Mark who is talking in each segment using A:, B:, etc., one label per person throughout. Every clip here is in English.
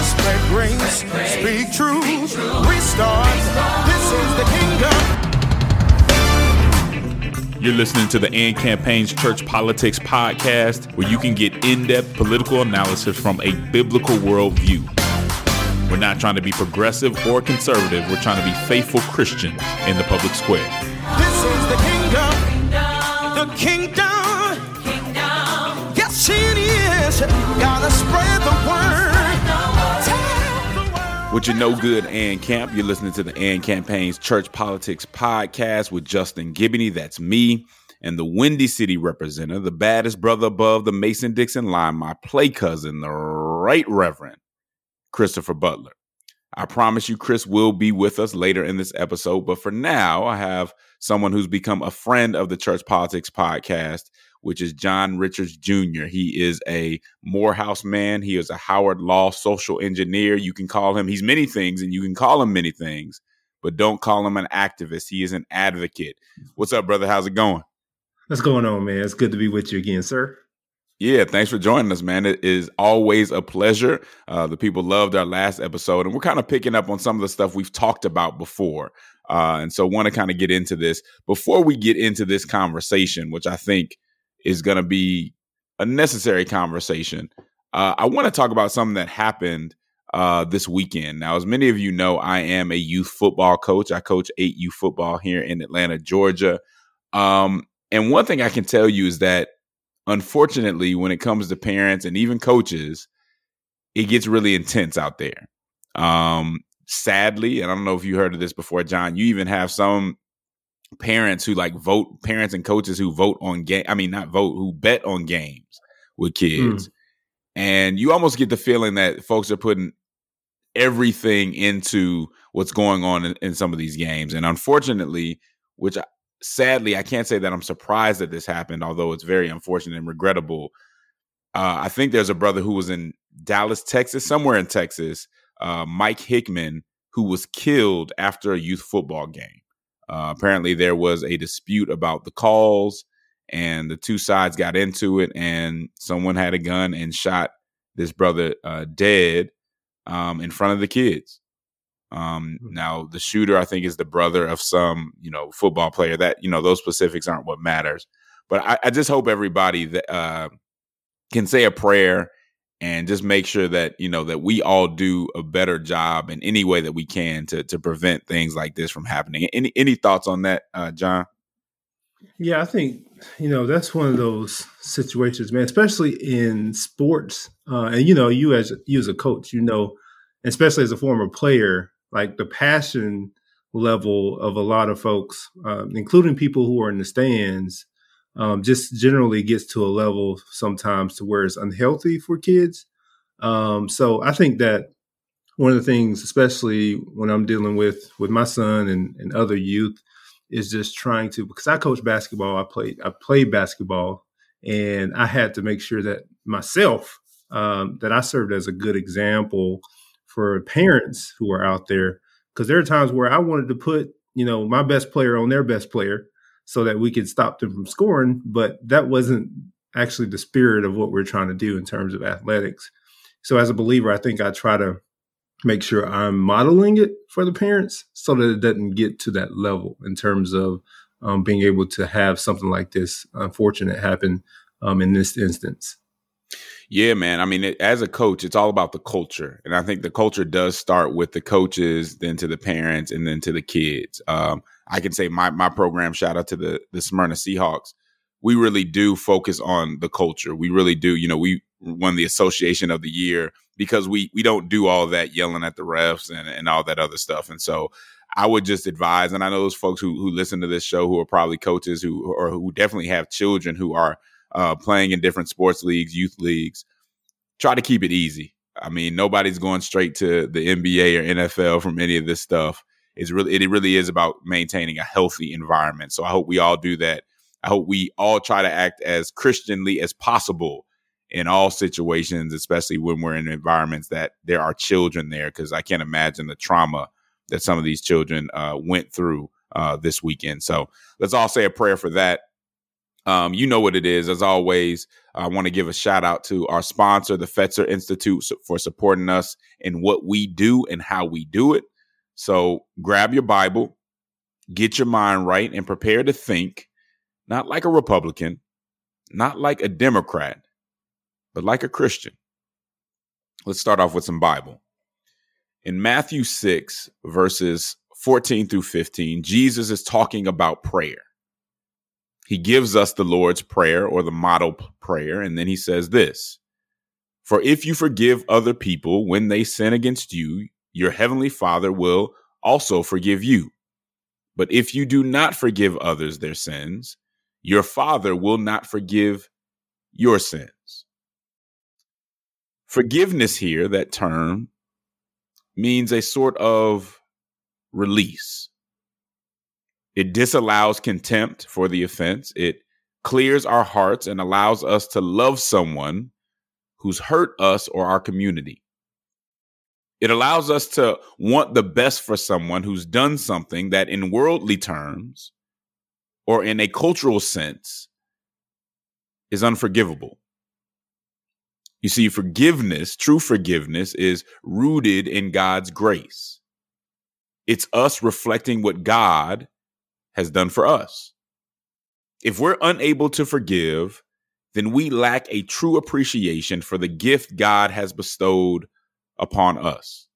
A: Just spread grace, speak truth, restart. This is the kingdom.
B: You're listening to the AND Campaign's Church Politics Podcast, where you can get in depth political analysis from a biblical worldview. We're not trying to be progressive or conservative, we're trying to be faithful Christians in the public square.
A: This is the kingdom. The kingdom. Yes, it is. Gotta spread the word.
B: With your no good and camp, you're listening to the and campaign's church politics podcast with Justin Giboney. That's me and the Windy City representative, the baddest brother above the Mason Dixon line, my play cousin, the right reverend Christopher Butler. I promise you, Chris will be with us later in this episode. But for now, I have someone who's become a friend of the Church Politics podcast, which is John Richards Jr. He is a Morehouse man. He is a Howard Law social engineer. You can call him, he's many things, and you can call him many things, but don't call him an activist. He is an advocate. What's up, brother? How's it going?
C: What's going on, man? It's good to be with you again, sir.
B: Yeah, thanks for joining us, man. It is always a pleasure. Uh, the people loved our last episode, and we're kind of picking up on some of the stuff we've talked about before. Uh, and so, want to kind of get into this before we get into this conversation, which I think is going to be a necessary conversation. Uh, I want to talk about something that happened uh, this weekend. Now, as many of you know, I am a youth football coach. I coach eight youth football here in Atlanta, Georgia. Um, and one thing I can tell you is that unfortunately, when it comes to parents and even coaches, it gets really intense out there. Um, sadly, and I don't know if you heard of this before, John, you even have some parents who like vote, parents and coaches who vote on game. I mean, not vote, who bet on games with kids. And you almost get the feeling that folks are putting everything into what's going on in, in some of these games. And unfortunately, which I- sadly, I can't say that I'm surprised that this happened, although it's very unfortunate and regrettable. Uh, I think there's a brother who was in Dallas, Texas, somewhere in Texas, uh, Mike Hickman, who was killed after a youth football game. Uh, apparently, there was a dispute about the calls, and the two sides got into it, and someone had a gun and shot this brother uh, dead um, in front of the kids. Um, now the shooter, I think, is the brother of some, you know, football player. That you know, those specifics aren't what matters. But I, I just hope everybody that uh, can say a prayer and just make sure that you know that we all do a better job in any way that we can to to prevent things like this from happening. Any any thoughts on that, uh, John?
C: Yeah, I think you know that's one of those situations, man. Especially in sports, uh, and you know, you as you as a coach, you know, especially as a former player, like the passion level of a lot of folks, um, including people who are in the stands, um, just generally gets to a level sometimes to where it's unhealthy for kids. Um, so I think that one of the things, especially when I'm dealing with with my son and, and other youth, is just trying to because I coach basketball. I played I played basketball, and I had to make sure that myself um, that I served as a good example for parents who are out there because there are times where I wanted to put you know my best player on their best player so that we could stop them from scoring, but that wasn't actually the spirit of what we're trying to do in terms of athletics. So as a believer, I think I try to make sure I'm modeling it for the parents so that it doesn't get to that level in terms of um, being able to have something like this unfortunate happen um, in this instance.
B: Yeah, man. I mean, it, as a coach, it's all about the culture, and I think the culture does start with the coaches, then to the parents, and then to the kids. Um, I can say my my program. Shout out to the the Smyrna Seahawks. We really do focus on the culture. We really do. You know, we won the Association of the Year because we we don't do all that yelling at the refs and and all that other stuff. And so I would just advise, and I know those folks who who listen to this show who are probably coaches who or who definitely have children who are uh, playing in different sports leagues, youth leagues. Try to keep it easy. I mean, nobody's going straight to the NBA or NFL from any of this stuff. It's really it really is about maintaining a healthy environment. So I hope we all do that. I hope we all try to act as Christianly as possible in all situations, especially when we're in environments that there are children there, because I can't imagine the trauma that some of these children uh, went through uh, this weekend. So let's all say a prayer for that. Um, you know what it is. As always, I want to give a shout out to our sponsor, the Fetzer Institute, for supporting us in what we do and how we do it. So grab your Bible, get your mind right, and prepare to think not like a Republican, not like a Democrat, but like a Christian. Let's start off with some Bible. In Matthew 6, verses 14 through 15, Jesus is talking about prayer. He gives us the Lord's Prayer or the model prayer, and then he says this For if you forgive other people when they sin against you, your heavenly Father will also forgive you. But if you do not forgive others their sins, your Father will not forgive your sins. Forgiveness here, that term, means a sort of release. It disallows contempt for the offense. It clears our hearts and allows us to love someone who's hurt us or our community. It allows us to want the best for someone who's done something that, in worldly terms or in a cultural sense, is unforgivable. You see, forgiveness, true forgiveness, is rooted in God's grace. It's us reflecting what God has done for us. If we're unable to forgive, then we lack a true appreciation for the gift God has bestowed upon us.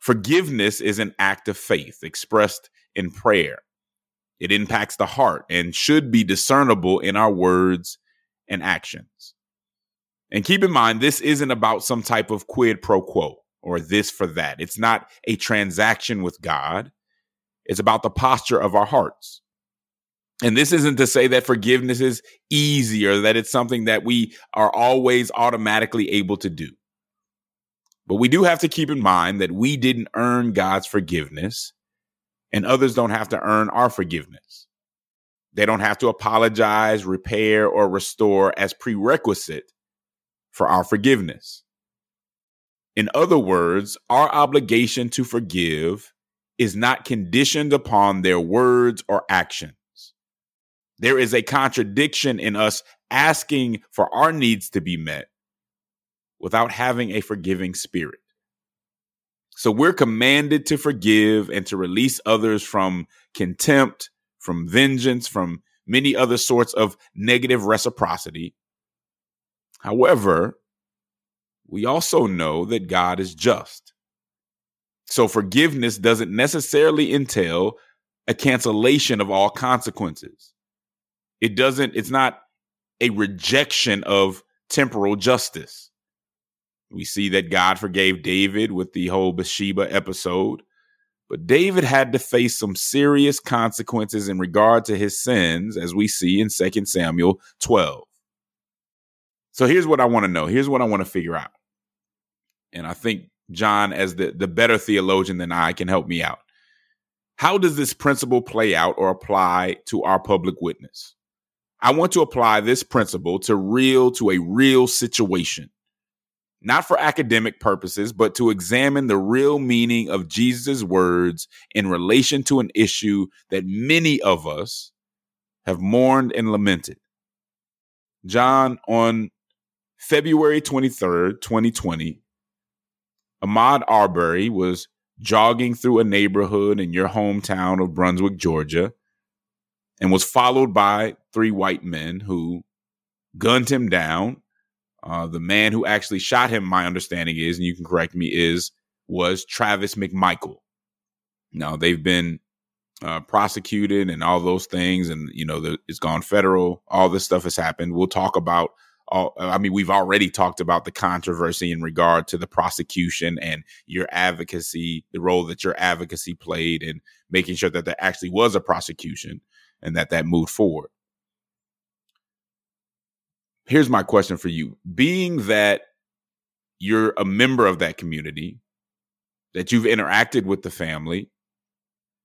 B: Forgiveness is an act of faith expressed in prayer. It impacts the heart and should be discernible in our words and actions. And keep in mind, this isn't about some type of quid pro quo or this for that. It's not a transaction with God, it's about the posture of our hearts. And this isn't to say that forgiveness is easy or that it's something that we are always automatically able to do. But we do have to keep in mind that we didn't earn God's forgiveness, and others don't have to earn our forgiveness. They don't have to apologize, repair, or restore as prerequisite for our forgiveness. In other words, our obligation to forgive is not conditioned upon their words or actions. There is a contradiction in us asking for our needs to be met without having a forgiving spirit. So we're commanded to forgive and to release others from contempt, from vengeance, from many other sorts of negative reciprocity. However, we also know that God is just. So forgiveness doesn't necessarily entail a cancellation of all consequences. It doesn't, it's not a rejection of temporal justice. We see that God forgave David with the whole Bathsheba episode, but David had to face some serious consequences in regard to his sins, as we see in 2 Samuel 12. So here's what I want to know. Here's what I want to figure out. And I think John, as the, the better theologian than I, can help me out. How does this principle play out or apply to our public witness? I want to apply this principle to real to a real situation, not for academic purposes, but to examine the real meaning of Jesus' words in relation to an issue that many of us have mourned and lamented. John, on February 23rd, 2020, Ahmaud Arbery was jogging through a neighborhood in your hometown of Brunswick, Georgia, and was followed by three white men who gunned him down. Uh, the man who actually shot him, my understanding is, and you can correct me, is was Travis McMichael. Now they've been uh, prosecuted and all those things, and you know the, it's gone federal. All this stuff has happened. We'll talk about all, I mean, we've already talked about the controversy in regard to the prosecution and your advocacy, the role that your advocacy played in making sure that there actually was a prosecution and that that moved forward. Here's my question for you. Being that you're a member of that community, that you've interacted with the family,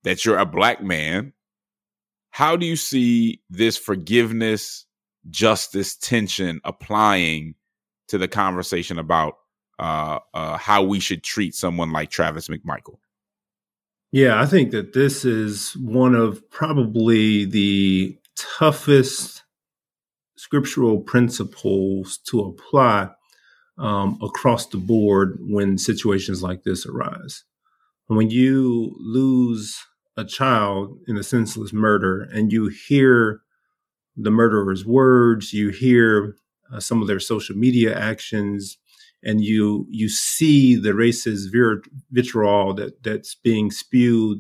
B: that you're a black man. How do you see this forgiveness, justice tension applying to the conversation about uh, uh, how we should treat someone like Travis McMichael?
C: Yeah, I think that this is one of probably the toughest scriptural principles to apply um, across the board when situations like this arise. When you lose a child in a senseless murder and you hear the murderer's words, you hear uh, some of their social media actions, and you you see the racist vitriol that that's being spewed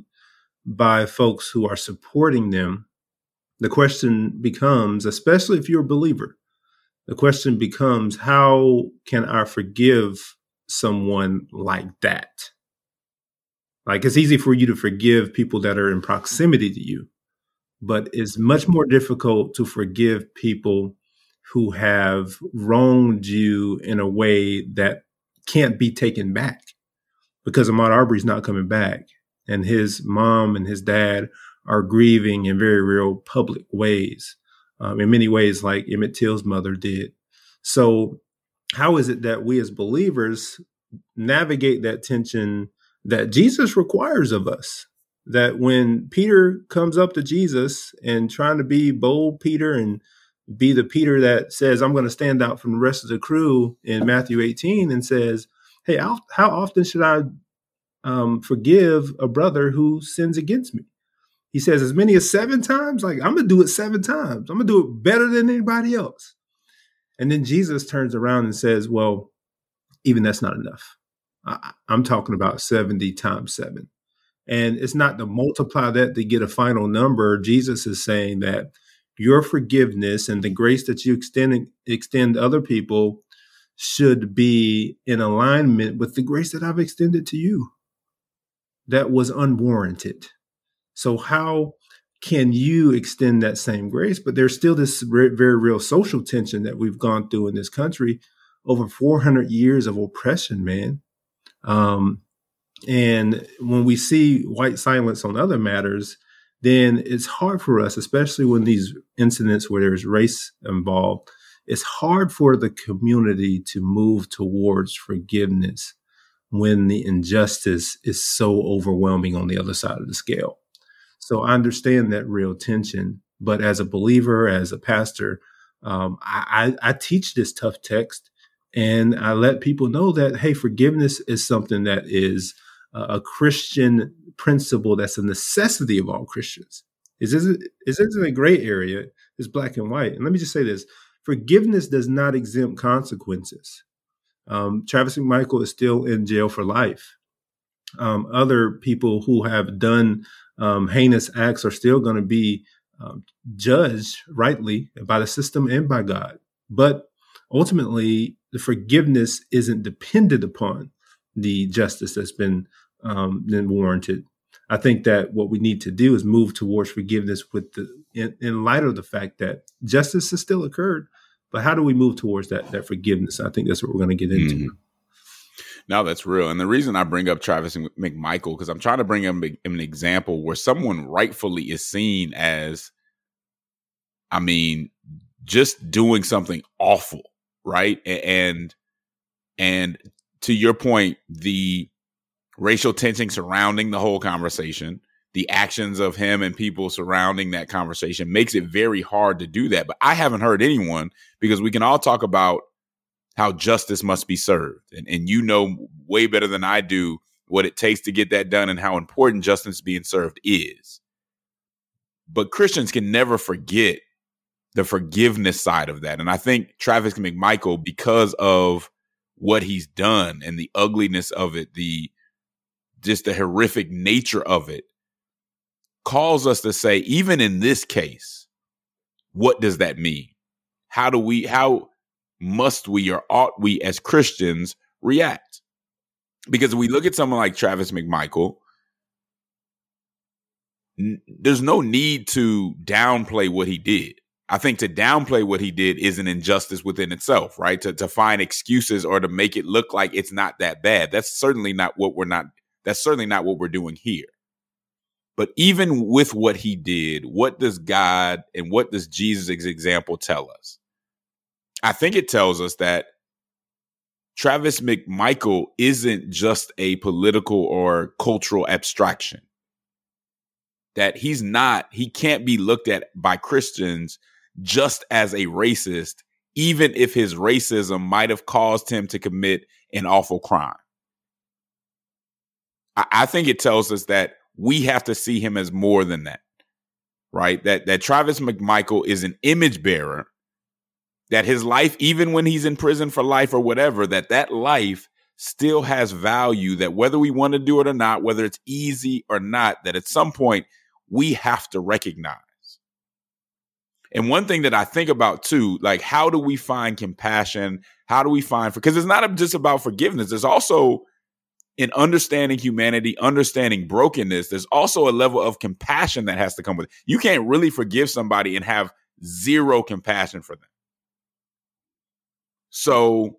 C: by folks who are supporting them. The question becomes, especially if you're a believer, the question becomes how can I forgive someone like that? Like it's easy for you to forgive people that are in proximity to you, but it's much more difficult to forgive people who have wronged you in a way that can't be taken back because Ahmaud Arbery's not coming back. And his mom and his dad are grieving in very real public ways um, in many ways, like Emmett Till's mother did. So, how is it that we as believers navigate that tension that Jesus requires of us? That when Peter comes up to Jesus and trying to be bold Peter and be the Peter that says, I'm going to stand out from the rest of the crew in Matthew 18 and says, Hey, how, often should I um, forgive a brother who sins against me? He says as many as seven times. Like I'm gonna do it seven times. I'm gonna do it better than anybody else. And then Jesus turns around and says, "Well, even that's not enough. I, am talking about 70 times seven. And it's not to multiply that to get a final number. Jesus is saying that your forgiveness and the grace that you extend extend other people should be in alignment with the grace that I've extended to you. That was unwarranted. So how can you extend that same grace? But there's still this very, very real social tension that we've gone through in this country over 400 years of oppression, man. Um, and when we see white silence on other matters, then it's hard for us, especially when these incidents where there's race involved, it's hard for the community to move towards forgiveness when the injustice is so overwhelming on the other side of the scale. So I understand that real tension. But as a believer, as a pastor, um, I, I, I teach this tough text and I let people know that, hey, forgiveness is something that is a Christian principle that's a necessity of all Christians. Is this, is this in a gray area? It's black and white. And let me just say this forgiveness does not exempt consequences. Um, Travis McMichael is still in jail for life. Um, other people who have done um, heinous acts are still going to be um, judged rightly by the system and by God. But ultimately, the forgiveness isn't dependent upon the justice that's been um, been warranted. I think that what we need to do is move towards forgiveness with the in, in light of the fact that justice has still occurred. But how do we move towards that that forgiveness? I think that's what we're going to get into. Mm-hmm.
B: No, that's real. And the reason I bring up Travis McMichael because I'm trying to bring him an example where someone rightfully is seen as, I mean, just doing something awful, right? And and to your point, the racial tension surrounding the whole conversation, the actions of him and people surrounding that conversation makes it very hard to do that. But I haven't heard anyone because we can all talk about how justice must be served. And, and you know way better than I do what it takes to get that done and how important justice being served is. But Christians can never forget the forgiveness side of that. And I think Travis McMichael, because of what he's done and the ugliness of it, the just the horrific nature of it, calls us to say, even in this case, what does that mean? How do we how must we or ought we as Christians react? Because we look at someone like Travis McMichael, n- there's no need to downplay what he did. I think to downplay what he did is an injustice within itself, right? To to find excuses or to make it look like it's not that bad. That's certainly not what we're not that's certainly not what we're doing here. But even with what he did, what does God and what does Jesus' example tell us? I think it tells us that Travis McMichael isn't just a political or cultural abstraction. That he's not, he can't be looked at by Christians just as a racist, even if his racism might have caused him to commit an awful crime. I, I think it tells us that we have to see him as more than that, right? That that Travis McMichael is an image bearer. That his life, even when he's in prison for life or whatever, that that life still has value. That whether we want to do it or not, whether it's easy or not, that at some point we have to recognize. And one thing that I think about too, like how do we find compassion? How do we find because it's not just about forgiveness. It's also in understanding humanity, understanding brokenness. There's also a level of compassion that has to come with it. You can't really forgive somebody and have zero compassion for them. So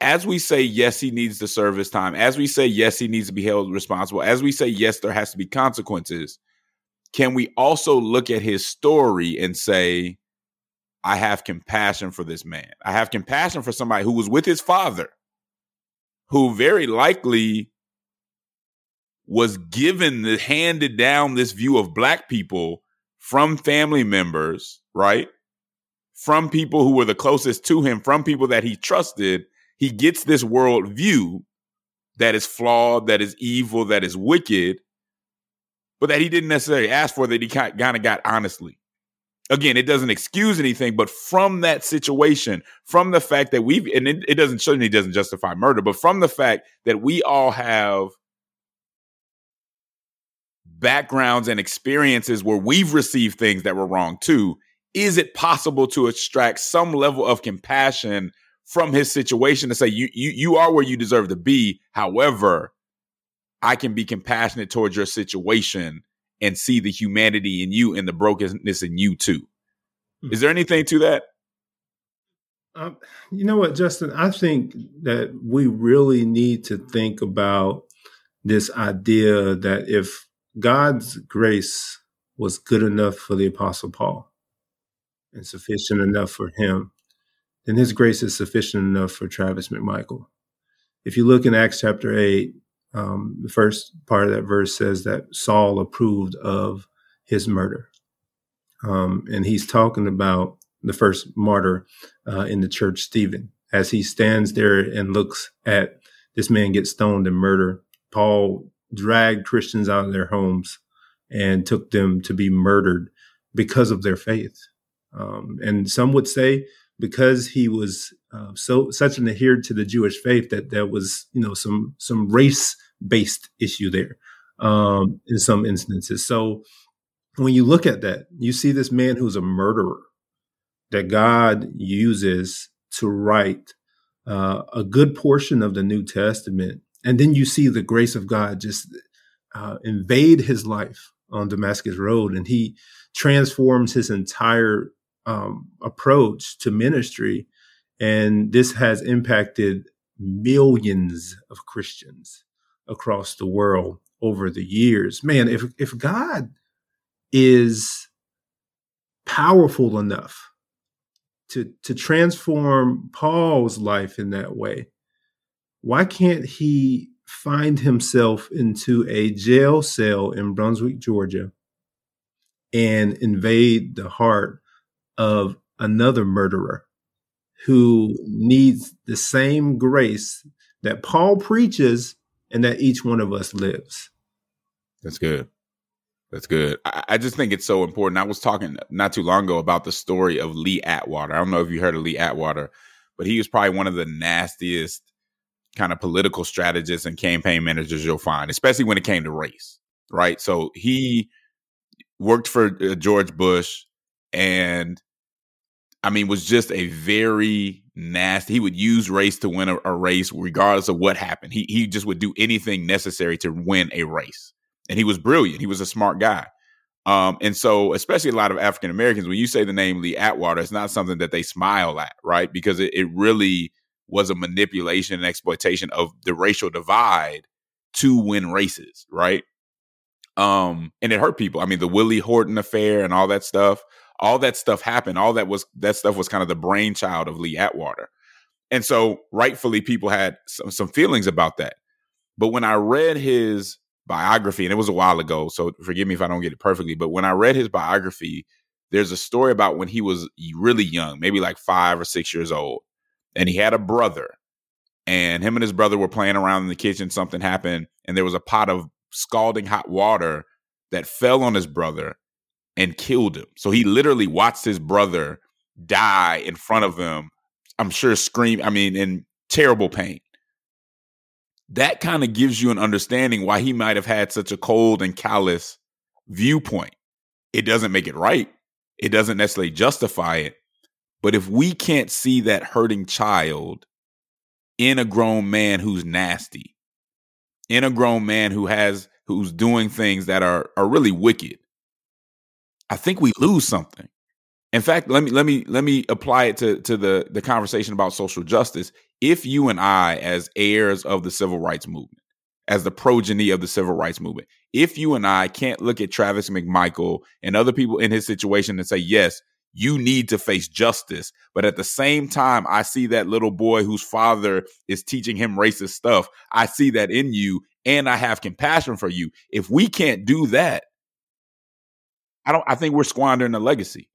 B: as we say yes he needs to serve his time as we say yes he needs to be held responsible as we say yes there has to be consequences can we also look at his story and say, I have compassion for this man? I have compassion for somebody who was with his father, who very likely was given the handed down this view of black people from family members, right? From people who were the closest to him, from people that he trusted. He gets this world view that is flawed, that is evil, that is wicked but that he didn't necessarily ask for that he kind of got honestly. Again, it doesn't excuse anything, but from that situation, from the fact that we've, and it, it doesn't certainly doesn't justify murder, but from the fact that we all have backgrounds and experiences where we've received things that were wrong too, is it possible to extract some level of compassion from his situation to say you you you are where you deserve to be? However, I can be compassionate towards your situation and see the humanity in you and the brokenness in you too. Mm-hmm. Is there anything to that?
C: Um, you know what, Justin? I think that we really need to think about this idea that if God's grace was good enough for the Apostle Paul and sufficient enough for him, then his grace is sufficient enough for Travis McMichael. If you look in Acts chapter 8, um, the first part of that verse says that Saul approved of his murder. Um, and he's talking about the first martyr uh, in the church, Stephen, as he stands there and looks at this man get stoned and murdered. Paul dragged Christians out of their homes and took them to be murdered because of their faith. Um, and some would say because he was uh, so such an adherent to the Jewish faith that there was you know some some race based issue there um, in some instances. So when you look at that, you see this man who's a murderer that God uses to write uh, a good portion of the New Testament, and then you see the grace of God just uh, invade his life on Damascus Road, and he transforms his entire um, approach to ministry. And this has impacted millions of Christians across the world over the years. Man, if, if God is powerful enough to, to transform Paul's life in that way, why can't he find himself into a jail cell in Brunswick, Georgia, and invade the heart of another murderer who needs the same grace that Paul preaches and that each one of us lives.
B: That's good. That's good. I, I, just think it's so important. I was talking not too long ago about the story of Lee Atwater. I don't know if you heard of Lee Atwater, but he was probably one of the nastiest kind of political strategists and campaign managers you'll find, especially when it came to race. Right. So he worked for uh, George Bush and I mean, was just a very nasty. He would use race to win a, a, race, regardless of what happened. He he just would do anything necessary to win a race, and he was brilliant. He was a smart guy. Um, and so, especially a lot of African Americans, when you say the name Lee Atwater, it's not something that they smile at, right? Because it, it really was a manipulation and exploitation of the racial divide to win races, right? Um, and it hurt people. I mean, the Willie Horton affair and all that stuff, all that stuff happened. All that was that stuff was kind of the brainchild of Lee Atwater. And so rightfully people had some, some feelings about that. But when I read his biography, and it was a while ago, so forgive me if I don't get it perfectly, but when I read his biography, there's a story about when he was really young, maybe like five or six years old, and he had a brother. And him and his brother were playing around in the kitchen. Something happened, and there was a pot of scalding hot water that fell on his brother and killed him. So he literally watched his brother die in front of him. I'm sure scream, I mean, in terrible pain. That kind of gives you an understanding why he might have had such a cold and callous viewpoint. It doesn't make it right. It doesn't necessarily justify it. But if we can't see that hurting child in a grown man who's nasty, in a grown man who has who's doing things that are are really wicked, I think we lose something. In fact, let me let me let me apply it to to the the conversation about social justice. If you and I, as heirs of the civil rights movement, as the progeny of the civil rights movement, if you and I can't look at Travis McMichael and other people in his situation and say, yes, you need to face justice. But at the same time, I see that little boy whose father is teaching him racist stuff. I see that in you and I have compassion for you. If we can't do that, I don't I think we're squandering a legacy.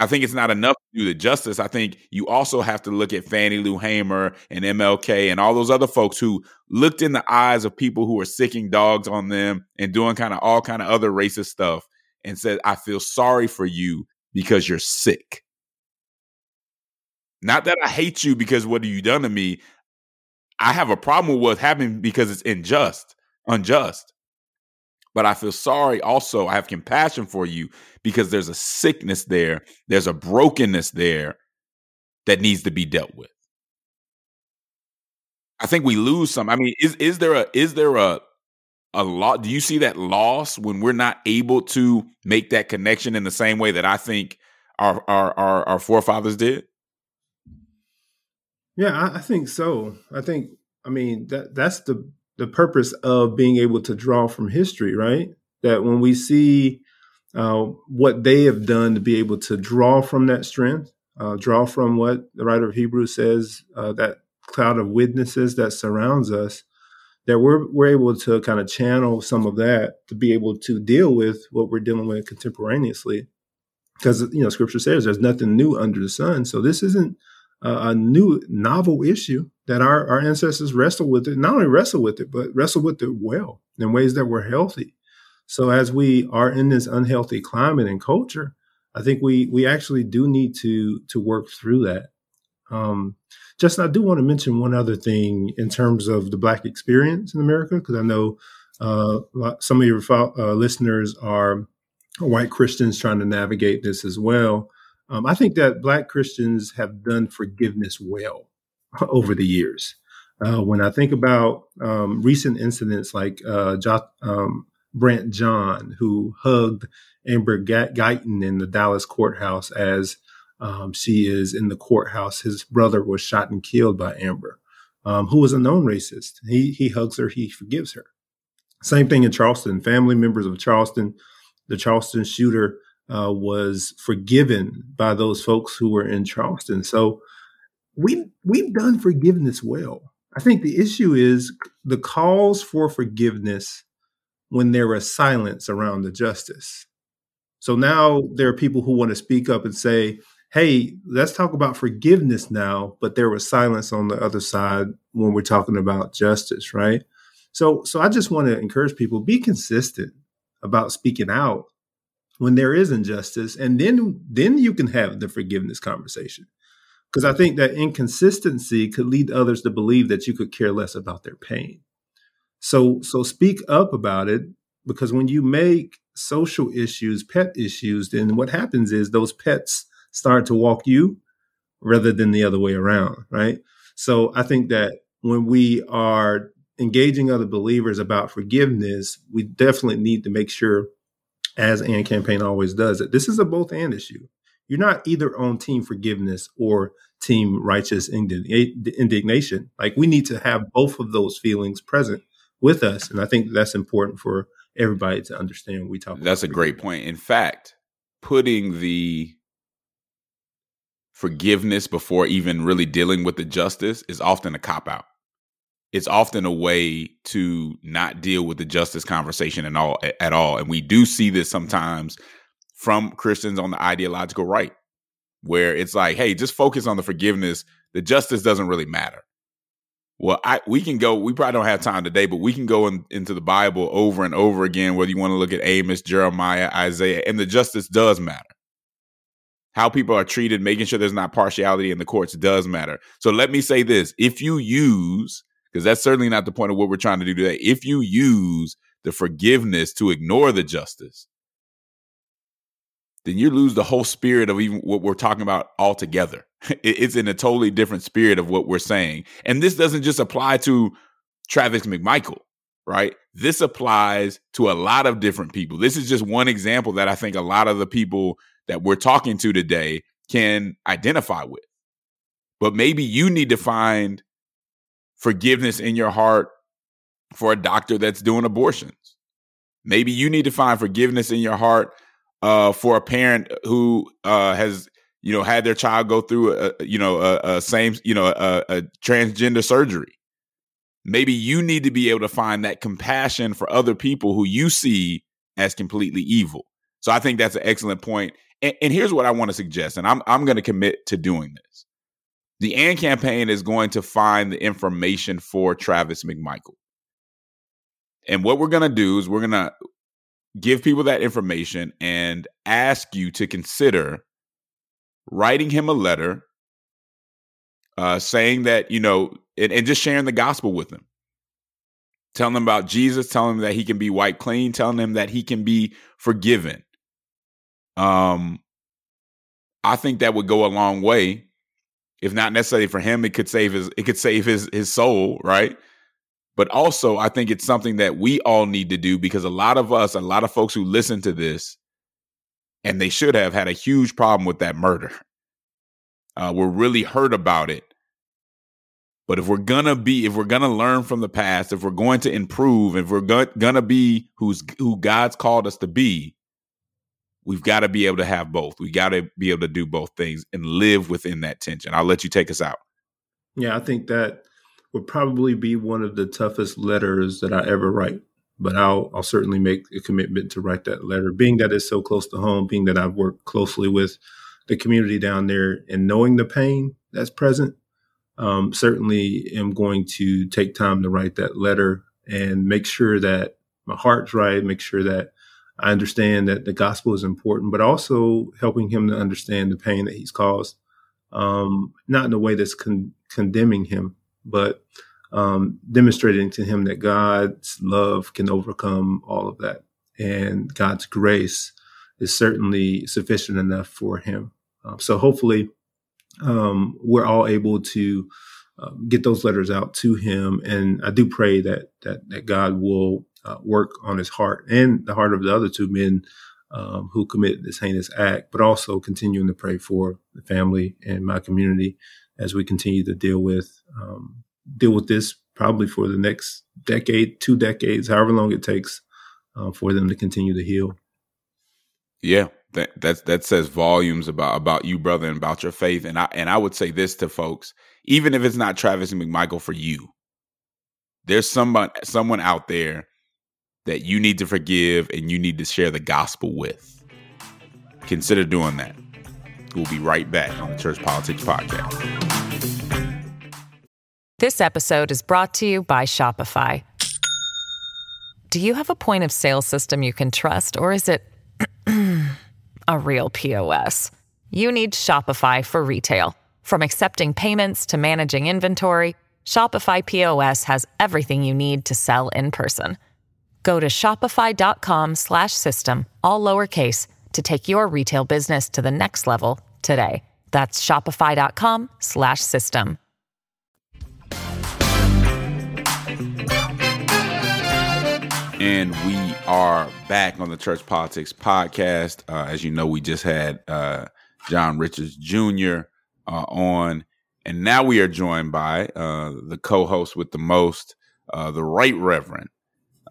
B: I think it's not enough to do the justice. I think you also have to look at Fannie Lou Hamer and MLK and all those other folks who looked in the eyes of people who were sicking dogs on them and doing kind of all kind of other racist stuff and said, I feel sorry for you because you're sick. Not that I hate you because what have you done to me? I have a problem with what's happening because it's unjust, unjust. But I feel sorry also. I have compassion for you because there's a sickness there, there's a brokenness there that needs to be dealt with. I think we lose some. I mean, is is there a is there a a lot do you see that loss when we're not able to make that connection in the same way that I think our our our, our forefathers did?
C: Yeah, I, I think so. I think I mean that that's the the purpose of being able to draw from history, right? That when we see uh, what they have done to be able to draw from that strength, uh, draw from what the writer of Hebrews says, uh, that cloud of witnesses that surrounds us, that we're we're able to kind of channel some of that to be able to deal with what we're dealing with contemporaneously. Because you know, Scripture says there's nothing new under the sun. So this isn't a, a new novel issue that our, our ancestors wrestled with it. Not only wrestled with it, but wrestled with it well in ways that were healthy. So as we are in this unhealthy climate and culture, I think we we actually do need to to work through that. Um, Justin, I do want to mention one other thing in terms of the Black experience in America, because I know uh, some of your uh, listeners are white Christians trying to navigate this as well. Um, I think that Black Christians have done forgiveness well over the years. Uh, when I think about um, recent incidents like uh, jo- um, Brandt Jean, who hugged Amber Guyger in the Dallas courthouse as um, she is in the courthouse. His brother was shot and killed by Amber, um, who was a known racist. He he hugs her, he forgives her. Same thing in Charleston. Family members of Charleston, the Charleston shooter uh, was forgiven by those folks who were in Charleston. So we we've done forgiveness well. I think the issue is the calls for forgiveness when there was silence around the justice. So now there are people who want to speak up and say, hey, let's talk about forgiveness now, but there was silence on the other side when we're talking about justice, right? So so I just want to encourage people be consistent about speaking out when there is injustice and then then you can have the forgiveness conversation. Because I think that inconsistency could lead others to believe that you could care less about their pain. So so speak up about it because when you make social issues pet issues, then what happens is those pets start to walk you rather than the other way around, right? So I think that when we are engaging other believers about forgiveness, we definitely need to make sure as AND Campaign always does, that this is a both and issue. You're not either on team forgiveness or team righteous eh, indignation. Like we need to have both of those feelings present with us. And I think that's important for everybody to understand we talk
B: That's a great point. In fact, putting the forgiveness before even really dealing with the justice is often a cop out. It's often a way to not deal with the justice conversation at all at all. And we do see this sometimes from Christians on the ideological right, where it's like, hey, just focus on the forgiveness. The justice doesn't really matter. Well, I we can go. We probably don't have time today, but we can go in, into the Bible over and over again. Whether you want to look at Amos, Jeremiah, Isaiah, and the justice does matter. How people are treated, making sure there's not partiality in the courts does matter. So let me say this: if you use, because that's certainly not the point of what we're trying to do today, if you use the forgiveness to ignore the justice, then you lose the whole spirit of even what we're talking about altogether. It's in a totally different spirit of what we're saying. And this doesn't just apply to Travis McMichael, right? This applies to a lot of different people. This is just one example that I think a lot of the people that we're talking to today can identify with. But maybe you need to find forgiveness in your heart for a doctor that's doing abortions. Maybe you need to find forgiveness in your heart uh, for a parent who uh, has you know had their child go through a you know a, a same you know a, a transgender surgery. Maybe you need to be able to find that compassion for other people who you see as completely evil. So i think that's an excellent point. And, and here's what i want to suggest and i'm i'm going to commit to doing this the AND campaign is going to find the information for Travis McMichael. And what we're going to do is we're going to give people that information and ask you to consider writing him a letter uh, saying that, you know, and, and just sharing the gospel with him. Telling him about Jesus, telling him that he can be white clean, telling him that he can be forgiven. Um, I think that would go a long way. If not necessarily for him, it could save his it could save his his soul, right? But also, I think it's something that we all need to do because a lot of us, a lot of folks who listen to this, and they should have had a huge problem with that murder. Uh, we're really hurt about it. But if we're gonna be, if we're gonna learn from the past, if we're going to improve, if we're go- gonna be who's who God's called us to be, we've got to be able to have both. We got to be able to do both things and live within that tension. I'll let you take us out.
C: Yeah, I think that would probably be one of the toughest letters that I ever write. But I'll I'll certainly make a commitment to write that letter, being that it's so close to home, being that I've worked closely with the community down there and knowing the pain that's present. Um, certainly am going to take time to write that letter and make sure that my heart's right, make sure that I understand that the gospel is important, but also helping him to understand the pain that he's caused. Um, not in a way that's con- condemning him, but um, demonstrating to him that God's love can overcome all of that, and God's grace is certainly sufficient enough for him. Um, so hopefully, um, we're all able to uh, get those letters out to him, and I do pray that that that God will uh, work on his heart and the heart of the other two men um, who committed this heinous act, but also continuing to pray for the family and my community as we continue to deal with um, deal with this probably for the next decade, two decades, however long it takes uh, for them to continue to heal.
B: Yeah, that that's that says volumes about about you, brother, and about your faith. And I and I would say this to folks, even if it's not Travis McMichael for you, there's someone someone out there that you need to forgive and you need to share the gospel with. Consider doing that. We'll be right back on the Church Politics Podcast.
D: This episode is brought to you by Shopify. Do you have a point of sale system you can trust, or is it a real POS? You need Shopify for retail. From accepting payments to managing inventory, Shopify POS has everything you need to sell in person. Go to shopify.com slash system, all lowercase, to take your retail business to the next level today. That's shopify.com slash system.
B: And we are back on the Church Politics Podcast. Uh, as you know, we just had uh, John Richards Jr. Uh, on, and now we are joined by uh, the co host with the most, uh, the Right Reverend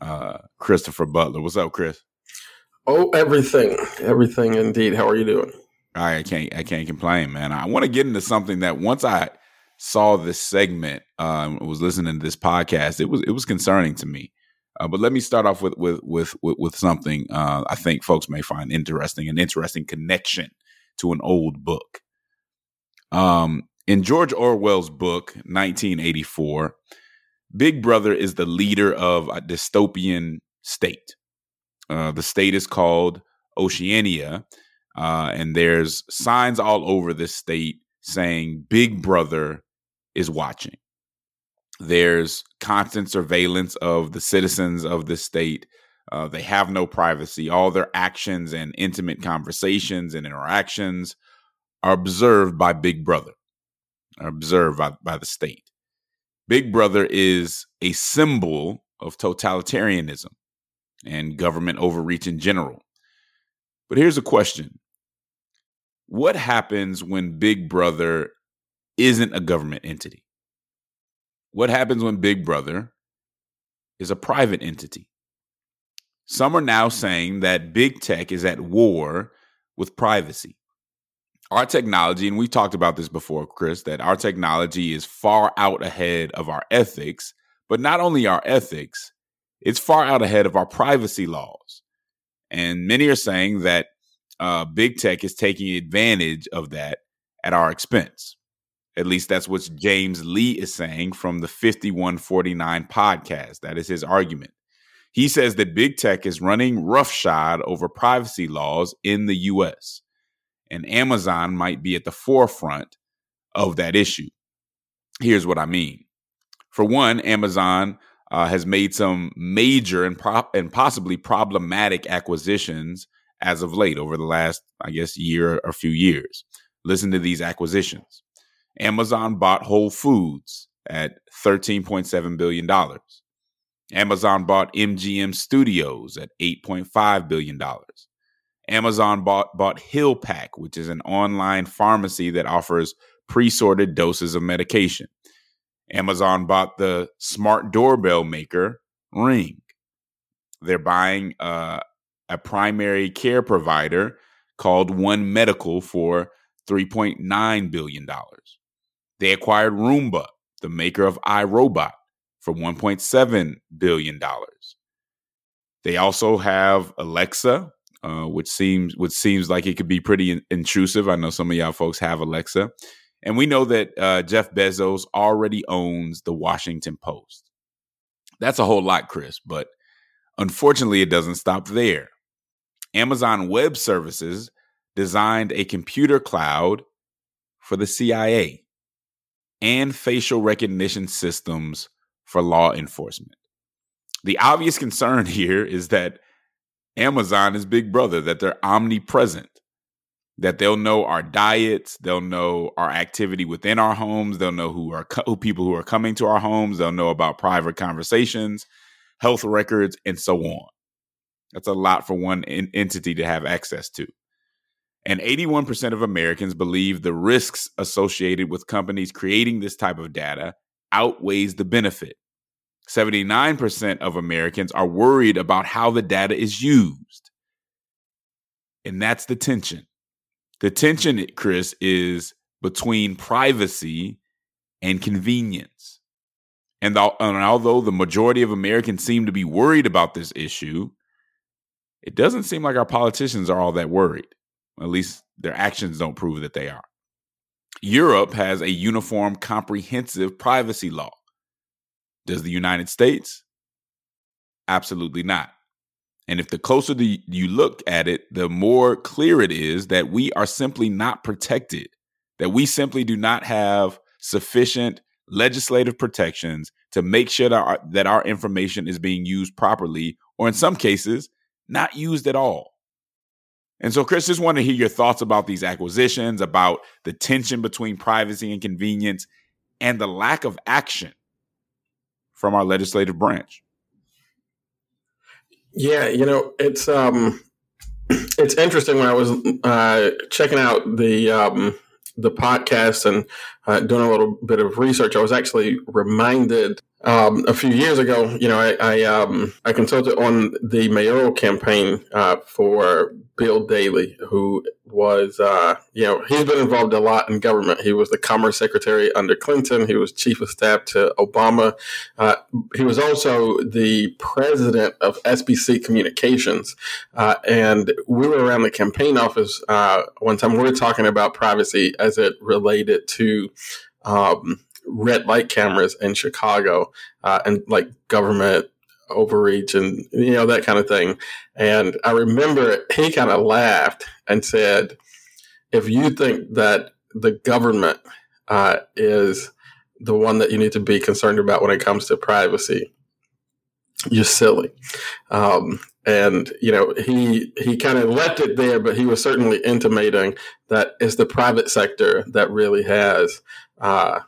B: uh, Christopher Butler. What's up, Chris?
E: Oh, everything, everything indeed. How are you doing?
B: I can't, I can't complain, man. I want to get into something that once I saw this segment, um, was listening to this podcast, it was it was concerning to me. Uh, but let me start off with with with with, with something uh, I think folks may find interesting, an interesting connection to an old book. Um, in George Orwell's book, 1984, Big Brother is the leader of a dystopian state. Uh, the state is called Oceania, uh, and there's signs all over this state saying Big Brother is watching. There's constant surveillance of the citizens of the state. Uh, they have no privacy. All their actions and intimate conversations and interactions are observed by Big Brother, observed by, by the state. Big Brother is a symbol of totalitarianism and government overreach in general. But here's a question What happens when Big Brother isn't a government entity? What happens when Big Brother is a private entity? Some are now saying that big tech is at war with privacy. Our technology, and we've talked about this before, Chris, that our technology is far out ahead of our ethics, but not only our ethics, it's far out ahead of our privacy laws. And many are saying that uh, big tech is taking advantage of that at our expense. At least that's what James Lee is saying from the 5149 podcast. That is his argument. He says that big tech is running roughshod over privacy laws in the US, and Amazon might be at the forefront of that issue. Here's what I mean. For one, Amazon uh, has made some major and, pro- and possibly problematic acquisitions as of late over the last, I guess, year or few years. Listen to these acquisitions. Amazon bought Whole Foods at $13.7 billion. Amazon bought MGM Studios at $8.5 billion. Amazon bought, bought PillPack, which is an online pharmacy that offers pre sorted doses of medication. Amazon bought the smart doorbell maker Ring. They're buying uh, a primary care provider called One Medical for $3.9 billion. They acquired Roomba, the maker of iRobot, for $1.7 billion. They also have Alexa, uh, which seems which seems like it could be pretty in- intrusive. I know some of y'all folks have Alexa, and we know that uh, Jeff Bezos already owns the Washington Post. That's a whole lot, Chris, but unfortunately, it doesn't stop there. Amazon Web Services designed a computer cloud for the CIA and facial recognition systems for law enforcement. The obvious concern here is that Amazon is Big Brother, that they're omnipresent, that they'll know our diets, they'll know our activity within our homes, they'll know who are who people who are coming to our homes, they'll know about private conversations, health records, and so on. That's a lot for one entity to have access to. And 81% of Americans believe the risks associated with companies creating this type of data outweighs the benefit. 79% of Americans are worried about how the data is used. And that's the tension. The tension, Chris, is between privacy and convenience. And, the, and although the majority of Americans seem to be worried about this issue, it doesn't seem like our politicians are all that worried. At least their actions don't prove that they are. Europe has a uniform, comprehensive privacy law. Does the United States? Absolutely not. And if the closer the, you look at it, the more clear it is that we are simply not protected, that we simply do not have sufficient legislative protections to make sure that our, that our information is being used properly, or in some cases, not used at all. And so, Chris, just want to hear your thoughts about these acquisitions, about the tension between privacy and convenience, and the lack of action from our legislative branch.
E: Yeah, you know, it's um, it's interesting when I was uh, checking out the um, the podcast and uh, doing a little bit of research. I was actually reminded um, a few years ago, you know, I I, um, I consulted on the mayoral campaign uh, for Bill Daley, who was, uh, you know, he's been involved a lot in government. He was the Commerce Secretary under Clinton. He was Chief of Staff to Obama. Uh, he was also the president of SBC Communications. Uh, and we were around the campaign office uh, one time. We were talking about privacy as it related to um, red light cameras in Chicago uh, and like government overreach and you know that kind of thing. And I remember he kind of laughed and said, "If you think that the government uh, is the one that you need to be concerned about when it comes to privacy, you're silly." Um, and you know he he kind of left it there, but he was certainly intimating that it's the private sector that really has. Uh,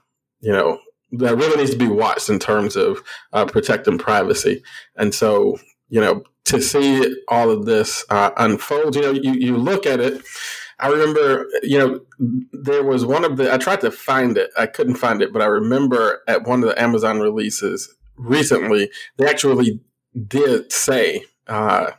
E: you know, that really needs to be watched in terms of uh, protecting privacy. And so, you know, to see all of this uh, unfold, you know, you, you look at it. I remember, you know, there was one of the, I tried to find it, I couldn't find it, but I remember at one of the Amazon releases recently, they actually did say, uh,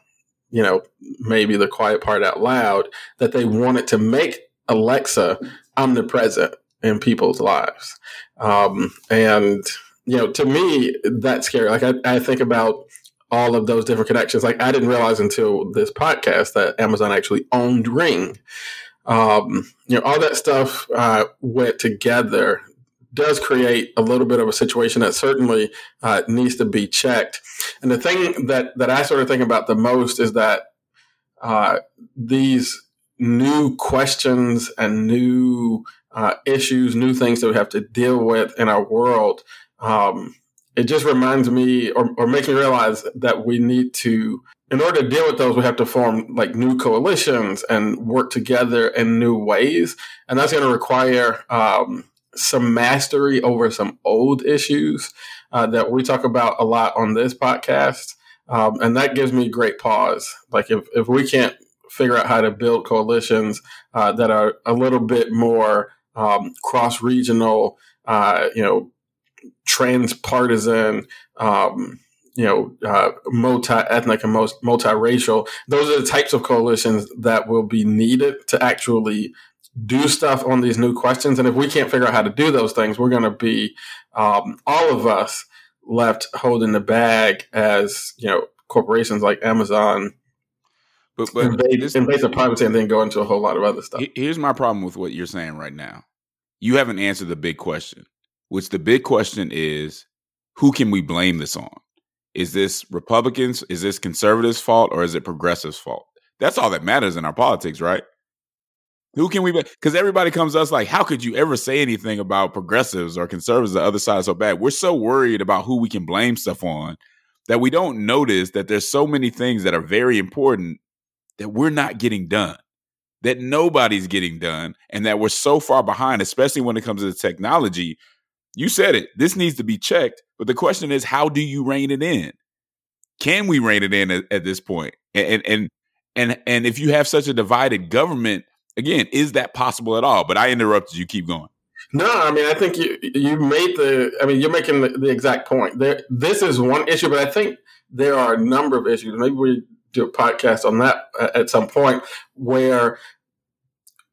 E: you know, maybe the quiet part out loud, that they wanted to make Alexa omnipresent in people's lives. Um, and, you know, to me, that's scary. Like, I, I think about all of those different connections. Like, I didn't realize until this podcast that Amazon actually owned Ring. Um, you know, all that stuff uh, went together does create a little bit of a situation that certainly uh, needs to be checked. And the thing that that I sort of think about the most is that uh, these new questions and new uh, issues, new things that we have to deal with in our world, um, it just reminds me or, or makes me realize that we need to, in order to deal with those, we have to form like new coalitions and work together in new ways. And that's going to require um, some mastery over some old issues uh, that we talk about a lot on this podcast. Um, and that gives me great pause. Like if, if we can't figure out how to build coalitions uh, that are a little bit more um, cross regional, uh, you know, transpartisan, um, you know, uh, multi ethnic and multi multiracial. Those are the types of coalitions that will be needed to actually do stuff on these new questions. And if we can't figure out how to do those things, we're going to be um, all of us left holding the bag as you know corporations like Amazon. But, but invade, this, invade the privacy and then go into a whole lot of other stuff.
B: Here's my problem with what you're saying right now. You haven't answered the big question, which the big question is who can we blame this on? Is this Republicans? Is this conservatives' fault or is it progressives' fault? That's all that matters in our politics, right? Who can we? blame? Because everybody comes to us like, how could you ever say anything about progressives or conservatives? The other side is so bad. We're so worried about who we can blame stuff on that we don't notice that there's so many things that are very important that we're not getting done, that nobody's getting done, and that we're so far behind, especially when it comes to the technology. You said it. This needs to be checked. But the question is, how do you rein it in? Can we rein it in at, at this point? And and and and if you have such a divided government again, is that possible at all? But I interrupted you. Keep going.
E: No, I mean, I think you you made the. I mean, you're making the, the exact point. There, this is one issue, but I think there are a number of issues. Maybe we do a podcast on that at some point where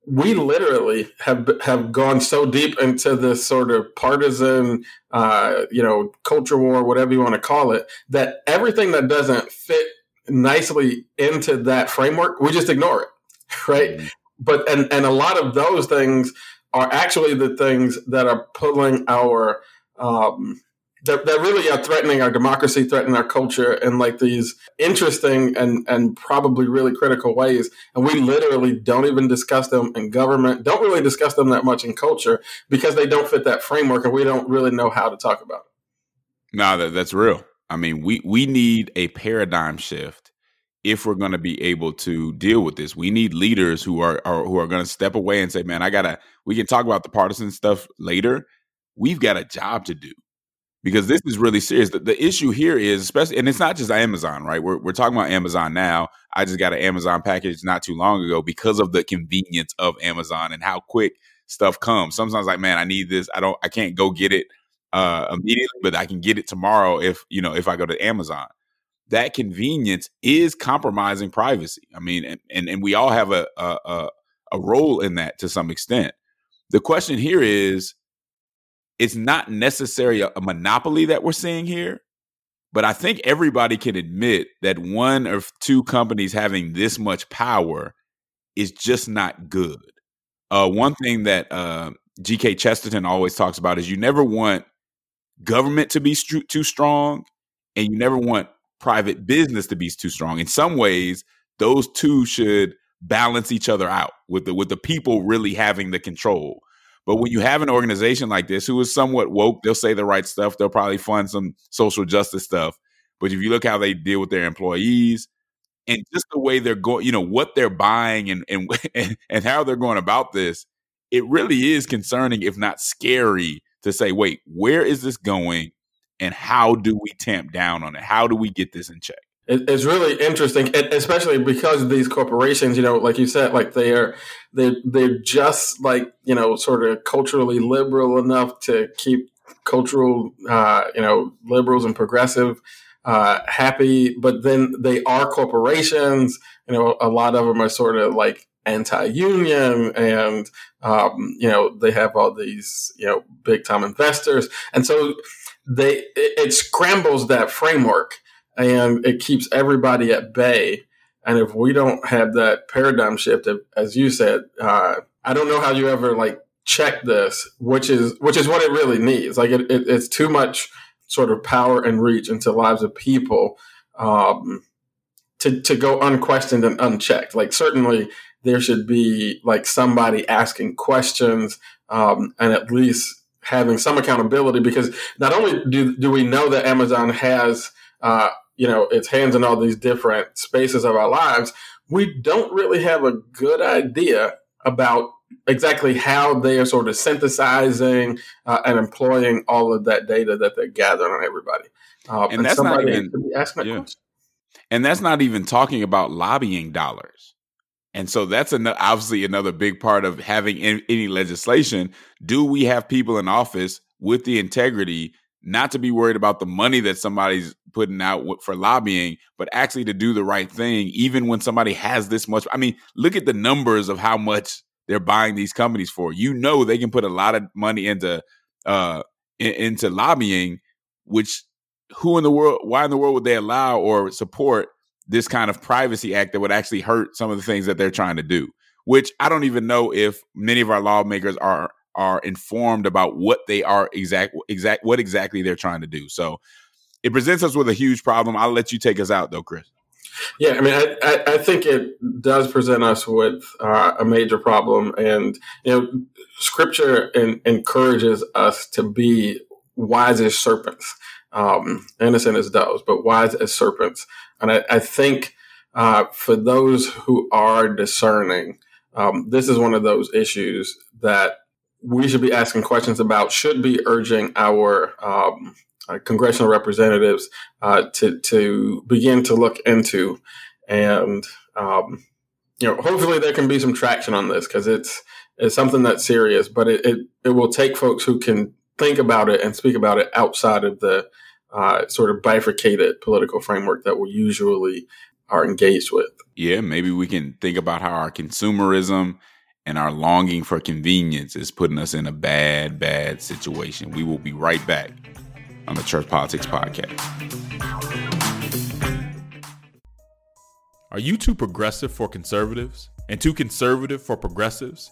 E: we literally have have gone so deep into this sort of partisan, uh, you know, culture war, whatever you want to call it, that everything that doesn't fit nicely into that framework, we just ignore it, right? Mm-hmm but and and a lot of those things are actually the things that are pulling our um, that, that really are threatening our democracy, threatening our culture in like these interesting and, and probably really critical ways. And we literally don't even discuss them in government, don't really discuss them that much in culture because they don't fit that framework and we don't really know how to talk about it.
B: No, that, that's real. I mean, we, we need a paradigm shift if we're going to be able to deal with this. We need leaders who are, are who are going to step away and say, "Man, I gotta." We can talk about the partisan stuff later. We've got a job to do. Because this is really serious. The, the, issue here is, especially, and it's not just Amazon, right? We're, we're talking about Amazon now. I just got an Amazon package not too long ago because of the convenience of Amazon and how quick stuff comes. Sometimes, like, man, I need this. I don't, I can't go get it uh, immediately, but I can get it tomorrow if you know if I go to Amazon. That convenience is compromising privacy. I mean, and and, and we all have a, a a role in that to some extent. The question here is it's not necessarily a, a monopoly that we're seeing here, but I think everybody can admit that one or two companies having this much power is just not good. Uh, one thing that uh, G.K. Chesterton always talks about is you never want government to be st- too strong, and you never want private business to be too strong. In some ways, those two should balance each other out with the with the people really having the control. But when you have an organization like this who is somewhat woke, they'll say the right stuff. They'll probably fund some social justice stuff. But if you look how they deal with their employees and just the way they're going, you know, what they're buying and and and how they're going about this, it really is concerning, if not scary, to say, wait, where is this going? And how do we tamp down on it? How do we get this in check?
E: It's really interesting, especially because these corporations, you know, like you said, like they are, they they're just like you know, sort of culturally liberal enough to keep cultural, uh, you know, liberals and progressive uh, happy, but then they are corporations. You know, a lot of them are sort of like anti-union, and um, you know, they have all these you know big time investors, and so they it, it scrambles that framework and it keeps everybody at bay. And if we don't have that paradigm shift, as you said, uh, I don't know how you ever like check this, which is which is what it really needs. Like it, it, it's too much sort of power and reach into lives of people um, to to go unquestioned and unchecked. Like certainly there should be like somebody asking questions um, and at least having some accountability because not only do do we know that Amazon has uh, you know, its hands in all these different spaces of our lives, we don't really have a good idea about exactly how they are sort of synthesizing uh, and employing all of that data that they're gathering on everybody.
B: Uh, and, and, that's not even asking yeah. question. And that's not even talking about lobbying dollars. And so that's an, obviously another big part of having any legislation. Do we have people in office with the integrity not to be worried about the money that somebody's putting out for lobbying, but actually to do the right thing, even when somebody has this much. I mean, look at the numbers of how much they're buying these companies for. You know, they can put a lot of money into uh in, into lobbying, which who in the world, why in the world would they allow or support this kind of privacy act that would actually hurt some of the things that they're trying to do? Which I don't even know if many of our lawmakers are are informed about what they are exact exact what exactly they're trying to do. So it presents us with a huge problem. I'll let you take us out though, Chris.
E: Yeah, I mean, I, I, I think it does present us with uh, a major problem, and you know, Scripture in, encourages us to be wise as serpents, um, innocent as doves, but wise as serpents. And I, I think uh, for those who are discerning, um, this is one of those issues that we should be asking questions about, should be urging our um, uh, congressional representatives uh, to to begin to look into, and um, you know, hopefully there can be some traction on this because it's it's something that's serious, but it, it, it will take folks who can think about it and speak about it outside of the uh, sort of bifurcated political framework that we usually are engaged with.
B: Yeah, maybe we can think about how our consumerism and our longing for convenience is putting us in a bad, bad situation. We will be right back on the Church Politics Podcast. Are you too progressive for conservatives and too conservative for progressives?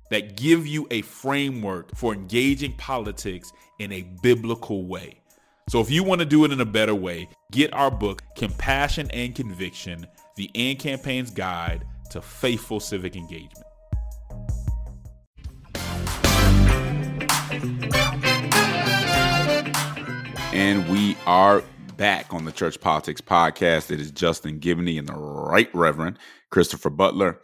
B: that give you a framework for engaging politics in a biblical way. So, if you want to do it in a better way, get our book, Compassion and Conviction The AND Campaign's Guide to Faithful Civic Engagement. And we are back on the Church Politics Podcast. It is Justin Giboney and the Right Reverend Christopher Butler.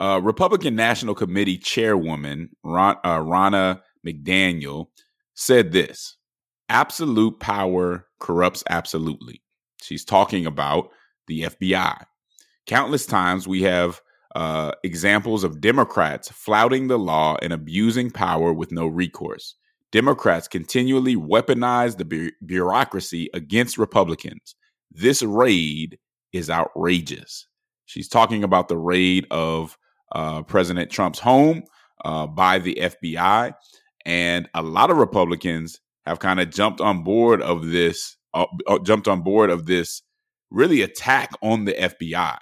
B: Uh, Republican National Committee Chairwoman Ron, uh, Ronna McDaniel said this absolute power corrupts absolutely. She's talking about the FBI. Countless times we have uh, examples of Democrats flouting the law and abusing power with no recourse. Democrats continually weaponize the bu- bureaucracy against Republicans. This raid is outrageous. She's talking about the raid of uh, President Trump's home uh, by the FBI. And a lot of Republicans have kind of jumped on board of this, uh, uh, jumped on board of this really attack on the FBI.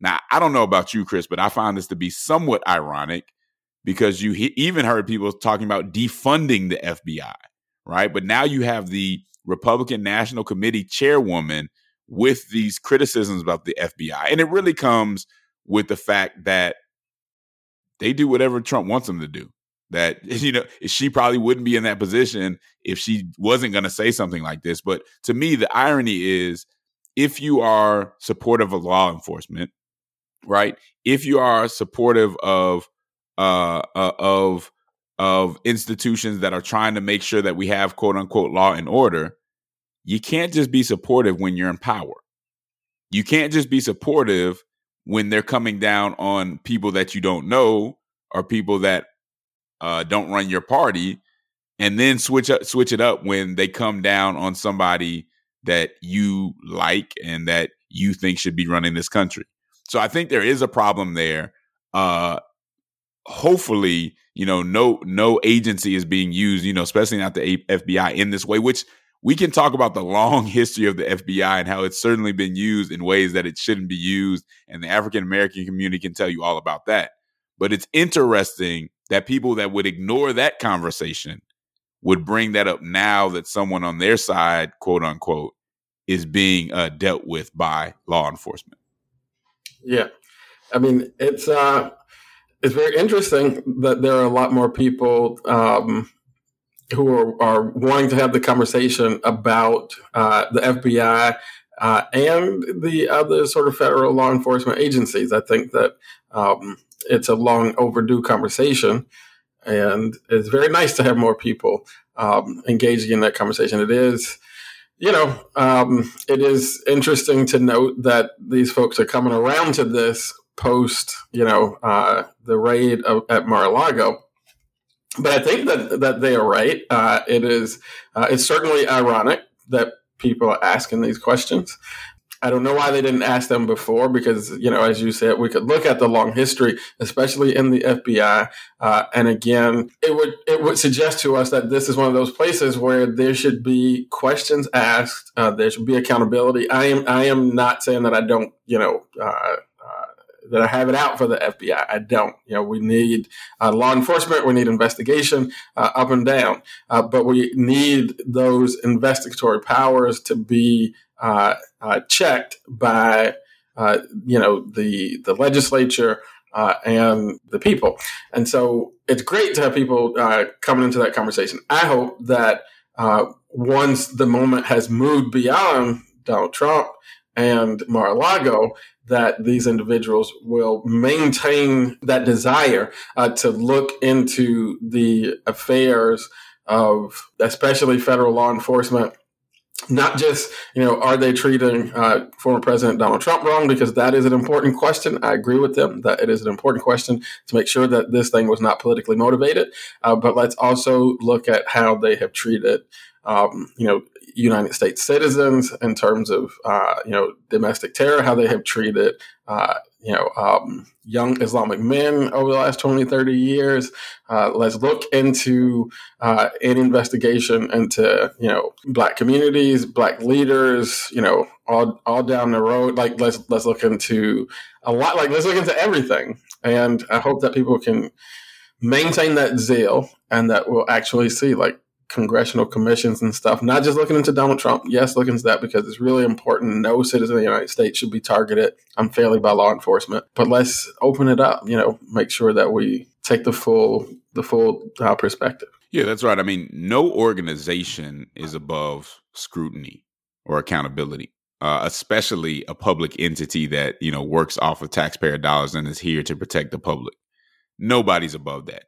B: Now, I don't know about you, Chris, but I find this to be somewhat ironic because you he- even heard people talking about defunding the FBI, right? But now you have the Republican National Committee chairwoman with these criticisms about the FBI. And it really comes with the fact that they do whatever Trump wants them to do. That you know, she probably wouldn't be in that position if she wasn't going to say something like this. But to me, the irony is, if you are supportive of law enforcement, right? If you are supportive of uh, uh, of of institutions that are trying to make sure that we have quote unquote law and order, you can't just be supportive when you're in power. You can't just be supportive when they're coming down on people that you don't know or people that uh, don't run your party, and then switch up, switch it up when they come down on somebody that you like and that you think should be running this country. So I think there is a problem there. Uh, hopefully, you know, no no agency is being used, you know, especially not the FBI in this way, which we can talk about the long history of the FBI and how it's certainly been used in ways that it shouldn't be used. And the African American community can tell you all about that. But it's interesting that people that would ignore that conversation would bring that up now that someone on their side, quote unquote, is being uh, dealt with by law enforcement.
E: Yeah. I mean, it's uh, it's very interesting that there are a lot more people um, who are, are wanting to have the conversation about uh, the FBI uh, and the other sort of federal law enforcement agencies. I think that um, it's a long overdue conversation, and it's very nice to have more people um, engaging in that conversation. It is. You know, um, it is interesting to note that these folks are coming around to this post, you know, uh, the raid of, at Mar-a-Lago but I think that that they are right. Uh, it is uh, it's certainly ironic that people are asking these questions. I don't know why they didn't ask them before because, you know, as you said, we could look at the long history, especially in the FBI. Uh, and again, it would it would suggest to us that this is one of those places where there should be questions asked. Uh, there should be accountability. I am I am not saying that I don't, you know, uh, that I have it out for the FBI. I don't. You know, we need uh, law enforcement, we need investigation uh, up and down, uh, but we need those investigatory powers to be uh, uh, checked by uh, you know the the legislature. and the people, and so it's great to have people coming into that conversation. I hope that once the moment has moved beyond Donald Trump and Mar-a-Lago, that these individuals will maintain that desire uh, to look into the affairs of especially federal law enforcement. Not just you know are they treating uh, former president donald trump wrong? Because that is an important question. I agree with them that it is an important question to make sure that this thing was not politically motivated. Uh, but let's also look at how they have treated um, you know united states citizens in terms of uh, you know domestic terror how they have treated uh, you know, um, young Islamic men over the last 20, 30 years. Uh, let's look into uh, an investigation into, you know, black communities, black leaders, you know, all, all down the road. Like, let's, let's look into a lot, like, let's look into everything. And I hope that people can maintain that zeal and that we'll actually see, like, congressional commissions and stuff, not just looking into Donald Trump. Yes, looking into that because it's really important. No citizen of the United States should be targeted unfairly by law enforcement. But let's open it up. You know, make sure that we take the full the full uh, perspective.
B: Yeah, that's right. I mean, no organization is above scrutiny or accountability. Uh, especially a public entity that you know works off of taxpayer dollars and is here to protect the public. Nobody's above that.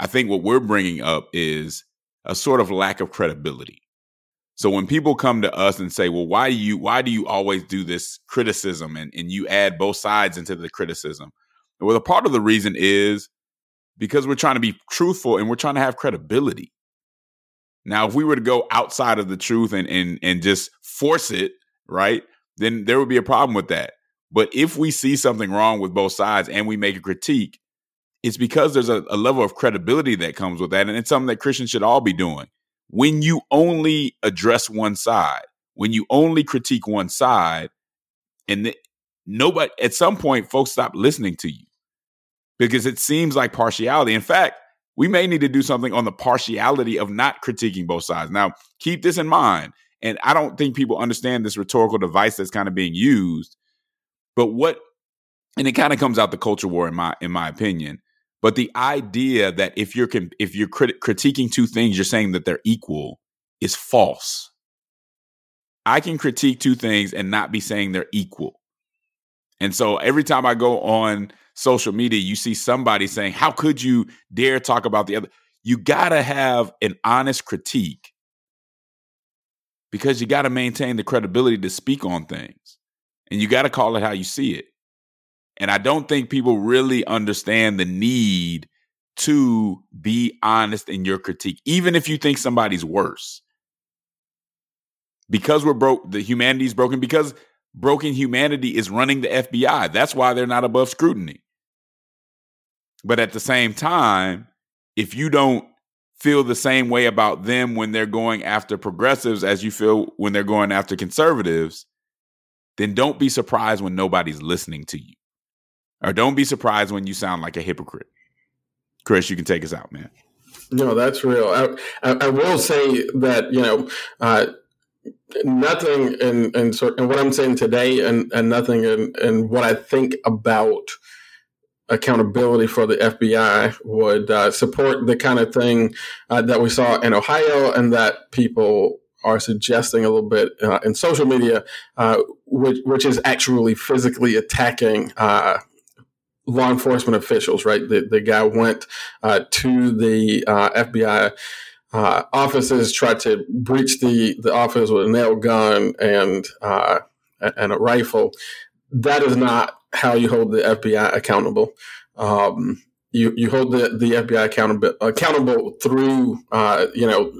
B: I think what we're bringing up is a sort of lack of credibility. So when people come to us and say, "Well, why do you why do you always do this criticism and and you add both sides into the criticism?" Well, the part of the reason is because we're trying to be truthful and we're trying to have credibility. Now, if we were to go outside of the truth and and and just force it, right? Then there would be a problem with that. But if we see something wrong with both sides and we make a critique, it's because there's a, a level of credibility that comes with that. And it's something that Christians should all be doing. When you only address one side, when you only critique one side, and the, nobody, at some point, folks stop listening to you because it seems like partiality. In fact, we may need to do something on the partiality of not critiquing both sides. Now, keep this in mind. And I don't think people understand this rhetorical device that's kind of being used. But what, and it kind of comes out the culture war in my in my opinion. But the idea that if you're if you're crit- critiquing two things, you're saying that they're equal is false. I can critique two things and not be saying they're equal. And so every time I go on social media, you see somebody saying, How could you dare talk about the other? You got to have an honest critique because you got to maintain the credibility to speak on things and you got to call it how you see it. And I don't think people really understand the need to be honest in your critique, even if you think somebody's worse. Because we're broke, the humanity's broken, because broken humanity is running the FBI. That's why they're not above scrutiny. But at the same time, if you don't feel the same way about them when they're going after progressives as you feel when they're going after conservatives, then don't be surprised when nobody's listening to you. Or don't be surprised when you sound like a hypocrite. Chris, you can take us out, man.
E: No, that's real. I, I, I will say that you know uh, nothing in, in and what I'm saying today, and, and nothing in, in what I think about accountability for the FBI would uh, support the kind of thing uh, that we saw in Ohio, and that people are suggesting a little bit uh, in social media, uh, which, which is actually physically attacking uh, law enforcement officials, right? The, the guy went uh, to the uh, FBI uh, offices, tried to breach the, the office with a nail gun and uh, and a rifle. That is not how you hold the FBI accountable. Um, you you hold the, the FBI accountable accountable through uh, you know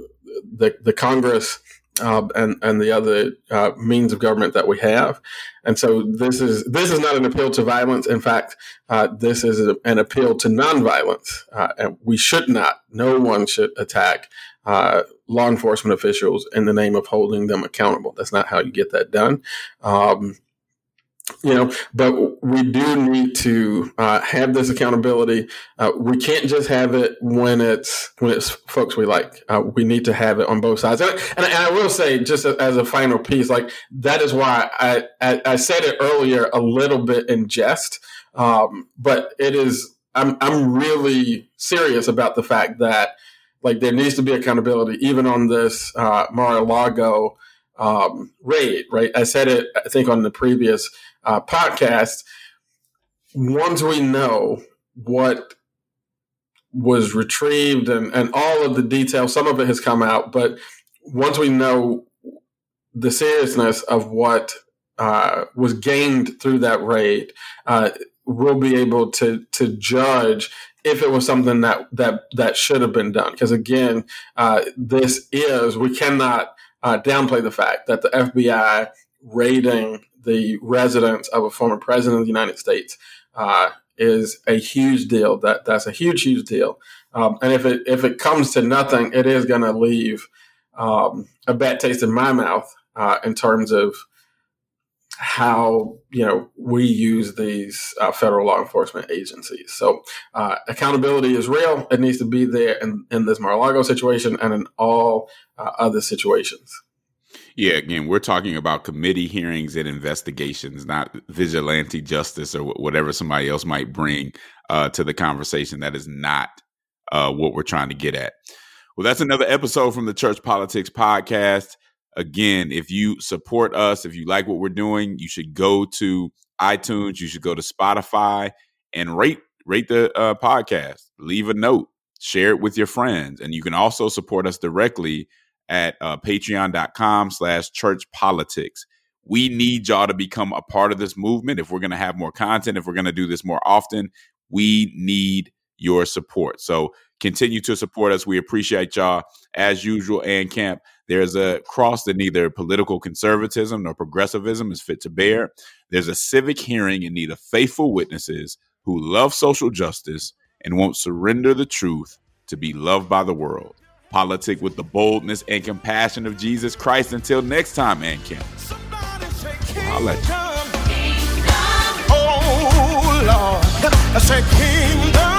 E: the the Congress uh, and and the other uh, means of government that we have. And so this is this is not an appeal to violence. In fact, uh, this is a, an appeal to nonviolence. Uh, and we should not. No one should attack uh, law enforcement officials in the name of holding them accountable. That's not how you get that done. Um, you know but we do need to uh, have this accountability. Uh, we can't just have it when it's when it's folks we like. Uh, we need to have it on both sides. And, and, I will say just as a final piece like that is why I, I, I said it earlier a little bit in jest um, but it is I'm, I'm really serious about the fact that like there needs to be accountability even on this uh, Mar-a-Lago um, raid right? I said it I think on the previous uh, podcast, once we know what was retrieved and, and all of the details, some of it has come out, but once we know the seriousness of what uh, was gained through that raid, uh, we'll be able to to judge if it was something that that that should have been done. Because again, uh, this is we cannot uh, downplay the fact that the FBI raiding the residence of a former president of the United States uh, is a huge deal. That that's a huge, huge deal. Um, and if it if it comes to nothing, it is going to leave um, a bad taste in my mouth uh, in terms of how you know we use these uh, federal law enforcement agencies. So uh, accountability is real. It needs to be there in, in this Mar-a-Lago situation and in all uh, other situations.
B: Yeah, again, we're talking about committee hearings and investigations, not vigilante justice or whatever somebody else might bring uh, to the conversation. That is not uh, what we're trying to get at. Well, that's another episode from the Church Politics Podcast. Again, if you support us, if you like what we're doing, you should go to iTunes, you should go to Spotify and rate rate the uh, podcast. Leave a note, share it with your friends, and you can also support us directly at uh, patreon.com slash church politics. We need y'all to become a part of this movement. If we're going to have more content, if we're going to do this more often, we need your support. So continue to support us. We appreciate y'all. As usual, and camp, there's a cross that neither political conservatism nor progressivism is fit to bear. There's a civic hearing in need of faithful witnesses who love social justice and won't surrender the truth to be loved by the world politic with the boldness and compassion of Jesus Christ. Until next time, man, Kim. I'll let you. Oh, Lord. I said,